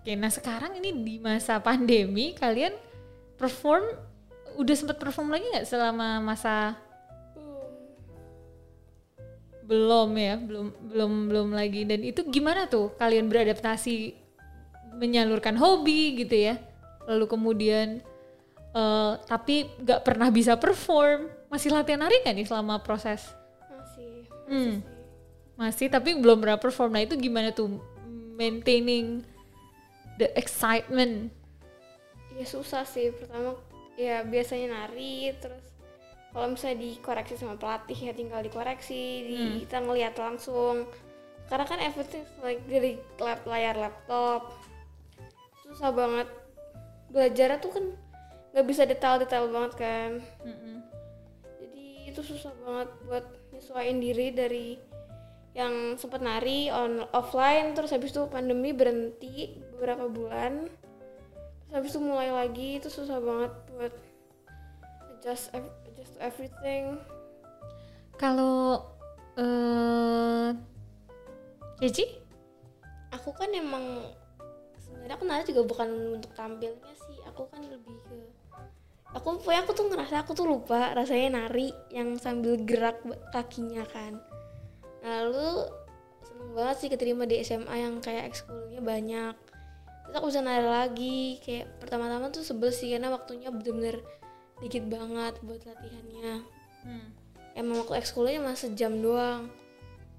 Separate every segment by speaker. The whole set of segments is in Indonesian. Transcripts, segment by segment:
Speaker 1: Oke, nah sekarang ini di masa pandemi kalian perform udah sempat perform lagi nggak selama masa belum ya, belum belum belum lagi dan itu gimana tuh kalian beradaptasi menyalurkan hobi gitu ya. Lalu kemudian eh, tapi nggak pernah bisa perform, masih latihan nari nggak nih selama proses?
Speaker 2: masih masih
Speaker 1: Hmm.
Speaker 2: sih.
Speaker 1: Masih tapi belum pernah perform. Nah, itu gimana tuh maintaining the excitement?
Speaker 2: ya susah sih pertama ya biasanya nari terus kalau misalnya dikoreksi sama pelatih ya tinggal dikoreksi di,
Speaker 1: Hmm.
Speaker 2: kita ngelihat langsung karena kan everything like dari lap, layar laptop susah banget belajarnya tuh kan nggak bisa detail-detail banget kan
Speaker 1: Mm-mm.
Speaker 2: jadi itu susah banget buat nyesuaiin diri dari yang sempat nari on offline terus habis itu pandemi berhenti beberapa bulan. Terus habis itu mulai lagi itu susah banget buat adjust ev- adjust to everything.
Speaker 1: Kalau eh Cici?
Speaker 2: aku kan emang sebenarnya aku nari juga bukan untuk tampilnya sih. Aku kan lebih ke aku pokoknya aku tuh ngerasa aku tuh lupa rasanya nari yang sambil gerak kakinya kan. Lalu seneng banget sih keterima di SMA yang kayak ekskulnya banyak terus aku bisa nari lagi kayak pertama-tama tuh sebel sih karena waktunya bener-bener dikit banget buat latihannya
Speaker 1: Hmm.
Speaker 2: emang waktu ekskulnya cuma sejam doang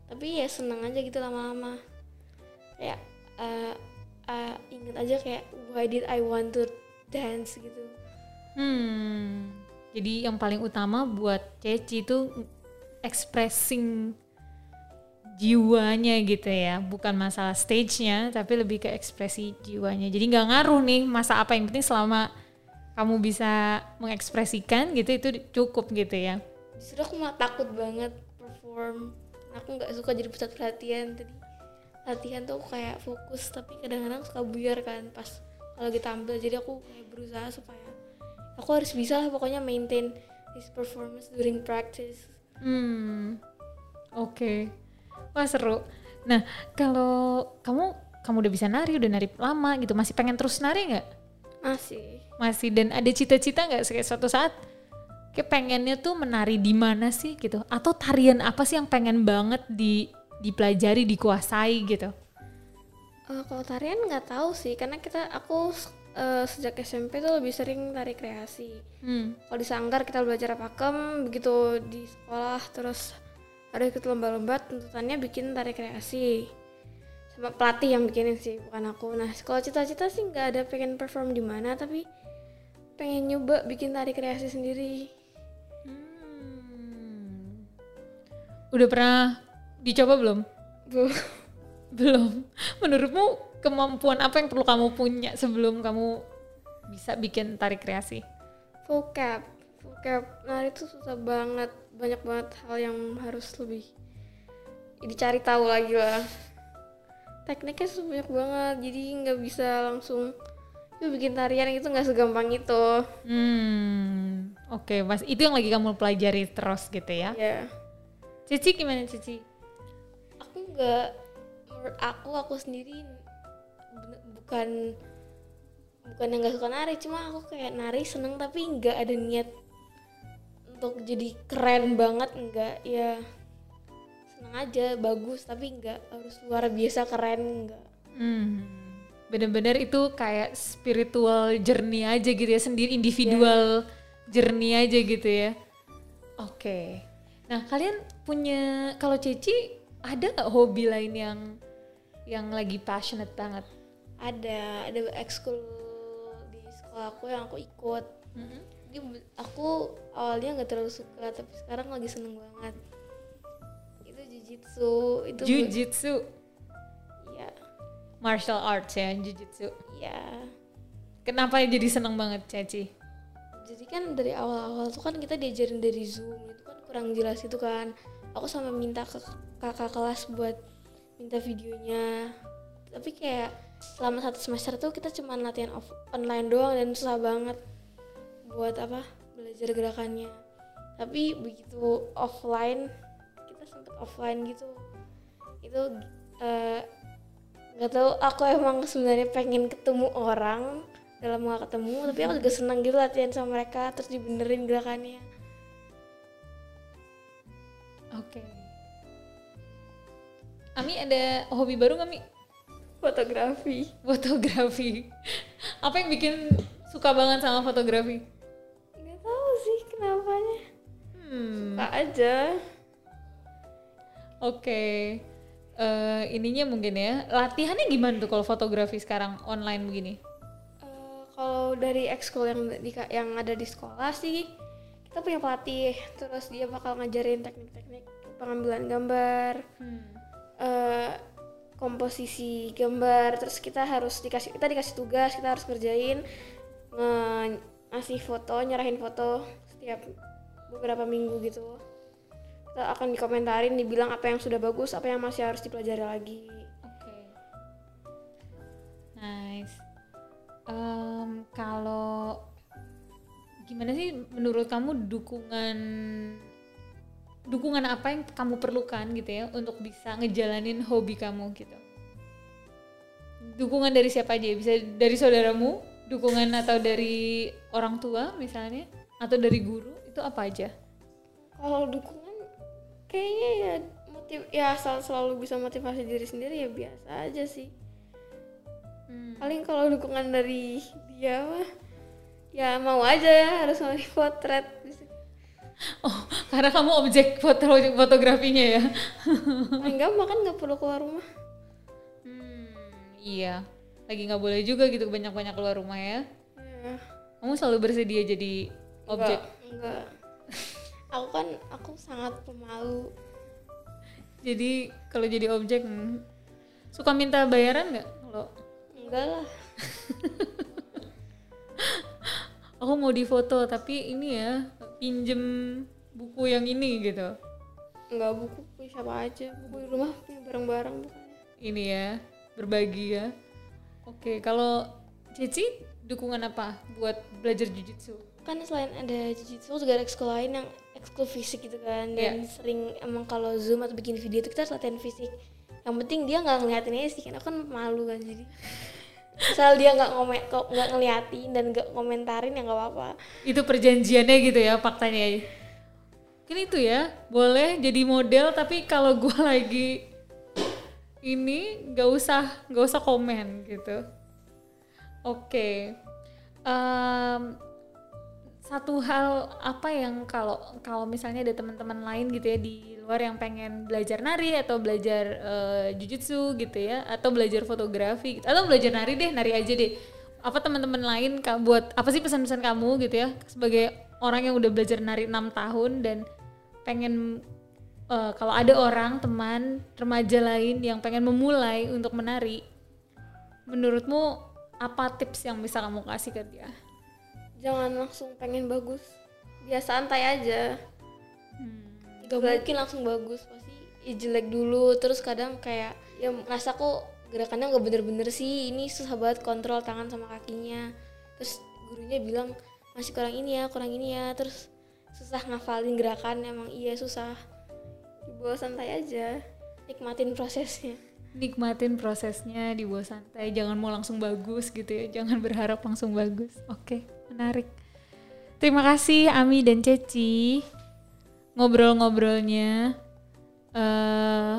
Speaker 2: tapi ya seneng aja gitu lama-lama kayak eh eh, inget aja kayak why did I want to dance gitu
Speaker 1: Hmm. Jadi yang paling utama buat Ceci itu expressing jiwanya gitu ya, bukan masalah stage-nya, tapi lebih ke ekspresi jiwanya. Jadi nggak ngaruh nih masa apa yang penting selama kamu bisa mengekspresikan gitu itu cukup gitu ya.
Speaker 2: justru aku malah takut banget perform aku nggak suka jadi pusat perhatian jadi latihan tuh aku kayak fokus tapi kadang-kadang suka buyar kan pas kalau lagi tampil jadi aku kayak berusaha supaya aku harus bisa lah pokoknya maintain this performance during practice
Speaker 1: Hmm. Oke. Wah seru. Nah, kalau kamu kamu udah bisa nari, udah nari lama gitu, masih pengen terus nari nggak?
Speaker 2: masih
Speaker 1: Masih dan ada cita-cita nggak kayak suatu saat kayak pengennya tuh menari di mana sih gitu? Atau tarian apa sih yang pengen banget di dipelajari, dikuasai gitu?
Speaker 2: Eh, kalau tarian nggak tahu sih karena kita aku eh, sejak SMP tuh lebih sering tari kreasi
Speaker 1: Hmm.
Speaker 2: kalau di sanggar kita belajar pakem begitu di sekolah terus ada ikut lomba-lomba tuntutannya bikin tari kreasi sama pelatih yang bikinin sih bukan aku nah kalau cita-cita sih nggak ada pengen perform di mana tapi pengen nyoba bikin tari kreasi sendiri
Speaker 1: Hmm. Udah pernah dicoba belum?
Speaker 2: Bu-
Speaker 1: Belum. Menurutmu kemampuan apa yang perlu kamu punya sebelum kamu bisa bikin tari kreasi?
Speaker 2: vocab vocab nah itu susah banget banyak banget hal yang harus lebih dicari tahu lagi lah. Tekniknya banyak banget jadi nggak bisa langsung "Yuk bikin tarian itu nggak segampang itu.
Speaker 1: Hmm, oke, mas. Itu yang lagi kamu pelajari terus gitu ya?
Speaker 2: ya
Speaker 1: Cici gimana Cici?
Speaker 2: aku nggak menurut aku aku sendiri bukan bukan yang nggak suka nari. Cuma aku kayak nari seneng tapi nggak ada niat untuk jadi keren banget nggak ya seneng aja bagus tapi nggak harus luar biasa keren nggak
Speaker 1: Hmm, bener-bener itu kayak spiritual journey aja gitu ya, sendiri individual journey aja gitu ya. Oke, nah kalian punya kalau Cici ada nggak hobi lain yang yang lagi passionate banget?
Speaker 2: ada ada ekskul di sekolah aku yang aku ikut
Speaker 1: Mm-mm.
Speaker 2: Jadi aku awalnya nggak terlalu suka tapi sekarang lagi seneng banget. Itu jujitsu itu
Speaker 1: Jujitsu,
Speaker 2: ya
Speaker 1: martial arts ya, jujitsu.
Speaker 2: ya
Speaker 1: Kenapa jadi seneng banget Cici?
Speaker 2: jadi kan dari awal-awal tuh kan kita diajarin dari zoom itu kan kurang jelas itu kan. Aku sama minta ke kakak kelas buat minta videonya. Tapi kayak selama satu semester tuh kita cuma latihan off online doang dan susah banget buat apa belajar gerakannya tapi begitu offline kita sempet offline gitu itu eh, nggak tahu aku emang sebenarnya pengen ketemu orang dalam nggak ketemu tapi aku juga senang gitu latihan sama mereka terus dibenerin gerakannya
Speaker 1: Oke. Ami ada hobi baru nggak Mi?
Speaker 2: fotografi
Speaker 1: Fotografi. Apa yang bikin suka banget sama fotografi?
Speaker 2: Aja
Speaker 1: Oke. Eh, ininya mungkin ya. Latihannya gimana tuh kalau fotografi sekarang online begini?
Speaker 2: Eh, kalau dari ekskul yang di, yang ada di sekolah sih kita punya pelatih terus dia bakal ngajarin teknik-teknik pengambilan gambar
Speaker 1: Hmm.
Speaker 2: eh, komposisi gambar terus kita harus dikasih kita dikasih tugas kita harus kerjain ngasih foto nyerahin foto setiap beberapa minggu gitu akan dikomentarin dibilang apa yang sudah bagus apa yang masih harus dipelajari lagi
Speaker 1: Oke. Nice. Em, kalau gimana sih menurut kamu dukungan dukungan apa yang kamu perlukan gitu ya untuk bisa ngejalanin hobi kamu gitu? Dukungan dari siapa aja? Bisa dari saudaramu, dukungan atau dari orang tua misalnya, atau dari guru itu apa aja?
Speaker 2: kalau dukungan kayaknya ya motiv ya asal selalu bisa motivasi diri sendiri ya biasa aja sih
Speaker 1: Hmm.
Speaker 2: paling kalau dukungan dari dia mah ya mau aja ya harus mau potret
Speaker 1: Oh, karena kamu objek foto fotografinya ya?
Speaker 2: paling gampang kan nggak perlu keluar rumah
Speaker 1: Hmm, iya. Lagi nggak boleh juga gitu banyak-banyak keluar rumah ya.
Speaker 2: ya,
Speaker 1: Kamu selalu bersedia jadi objek.
Speaker 2: enggak, enggak. aku kan aku sangat pemalu
Speaker 1: Jadi kalau jadi objek hmm, suka minta bayaran nggak? Kalau
Speaker 2: enggak lah
Speaker 1: aku mau difoto tapi ini ya pinjem buku yang ini gitu.
Speaker 2: enggak buku punya siapa aja buku di rumah punya barang-barang
Speaker 1: Ini ya berbagi ya. Oke, kalau Cici dukungan apa buat belajar jujitsu?
Speaker 2: Kan selain ada jujitsu juga ada ekskul lain yang ekskul fisik gitu kan dan sering emang kalau zoom atau bikin video itu kita harus latihan fisik yang penting dia nggak ngeliatin aja sih kan aku kan malu kan jadi asal dia nggak ngomen kok nggak ngeliatin dan nggak komentarin ya nggak apa-apa
Speaker 1: Itu perjanjiannya gitu ya faktanya. Mungkin itu ya, boleh jadi model tapi kalau gue lagi ini nggak usah nggak usah komen gitu. Oke. Em, satu hal apa yang kalau kalau misalnya ada teman-teman lain gitu ya di luar yang pengen belajar nari atau belajar eh, jujitsu gitu ya atau belajar fotografi gitu, atau belajar nari deh nari aja deh apa teman-teman lain buat apa sih pesan-pesan kamu gitu ya sebagai orang yang udah belajar nari enam tahun dan pengen eh, kalau ada orang teman remaja lain yang pengen memulai untuk menari menurutmu apa tips yang bisa kamu kasih ke dia?
Speaker 2: Jangan langsung pengen bagus. Biasa santai aja.
Speaker 1: Hmm.
Speaker 2: gak mungkin langsung bagus. Pasti ya jelek dulu. Terus kadang kayak ya ngerasa kok gerakannya nggak bener-bener sih. Ini susah banget kontrol tangan sama kakinya. Terus gurunya bilang masih kurang ini ya kurang ini ya. Terus susah ngafalin gerakan emang iya susah. Dibawa santai aja. Nikmatin prosesnya.
Speaker 1: Nikmatin prosesnya dibawa santai. Jangan mau langsung bagus gitu ya. Jangan berharap langsung bagus. Oke menarik. Terima kasih Ami dan Ceci. Ngobrol-ngobrolnya eh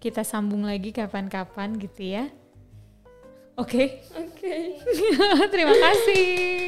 Speaker 1: kita sambung lagi kapan-kapan gitu ya. Oke?
Speaker 2: Oke.
Speaker 1: Terima kasih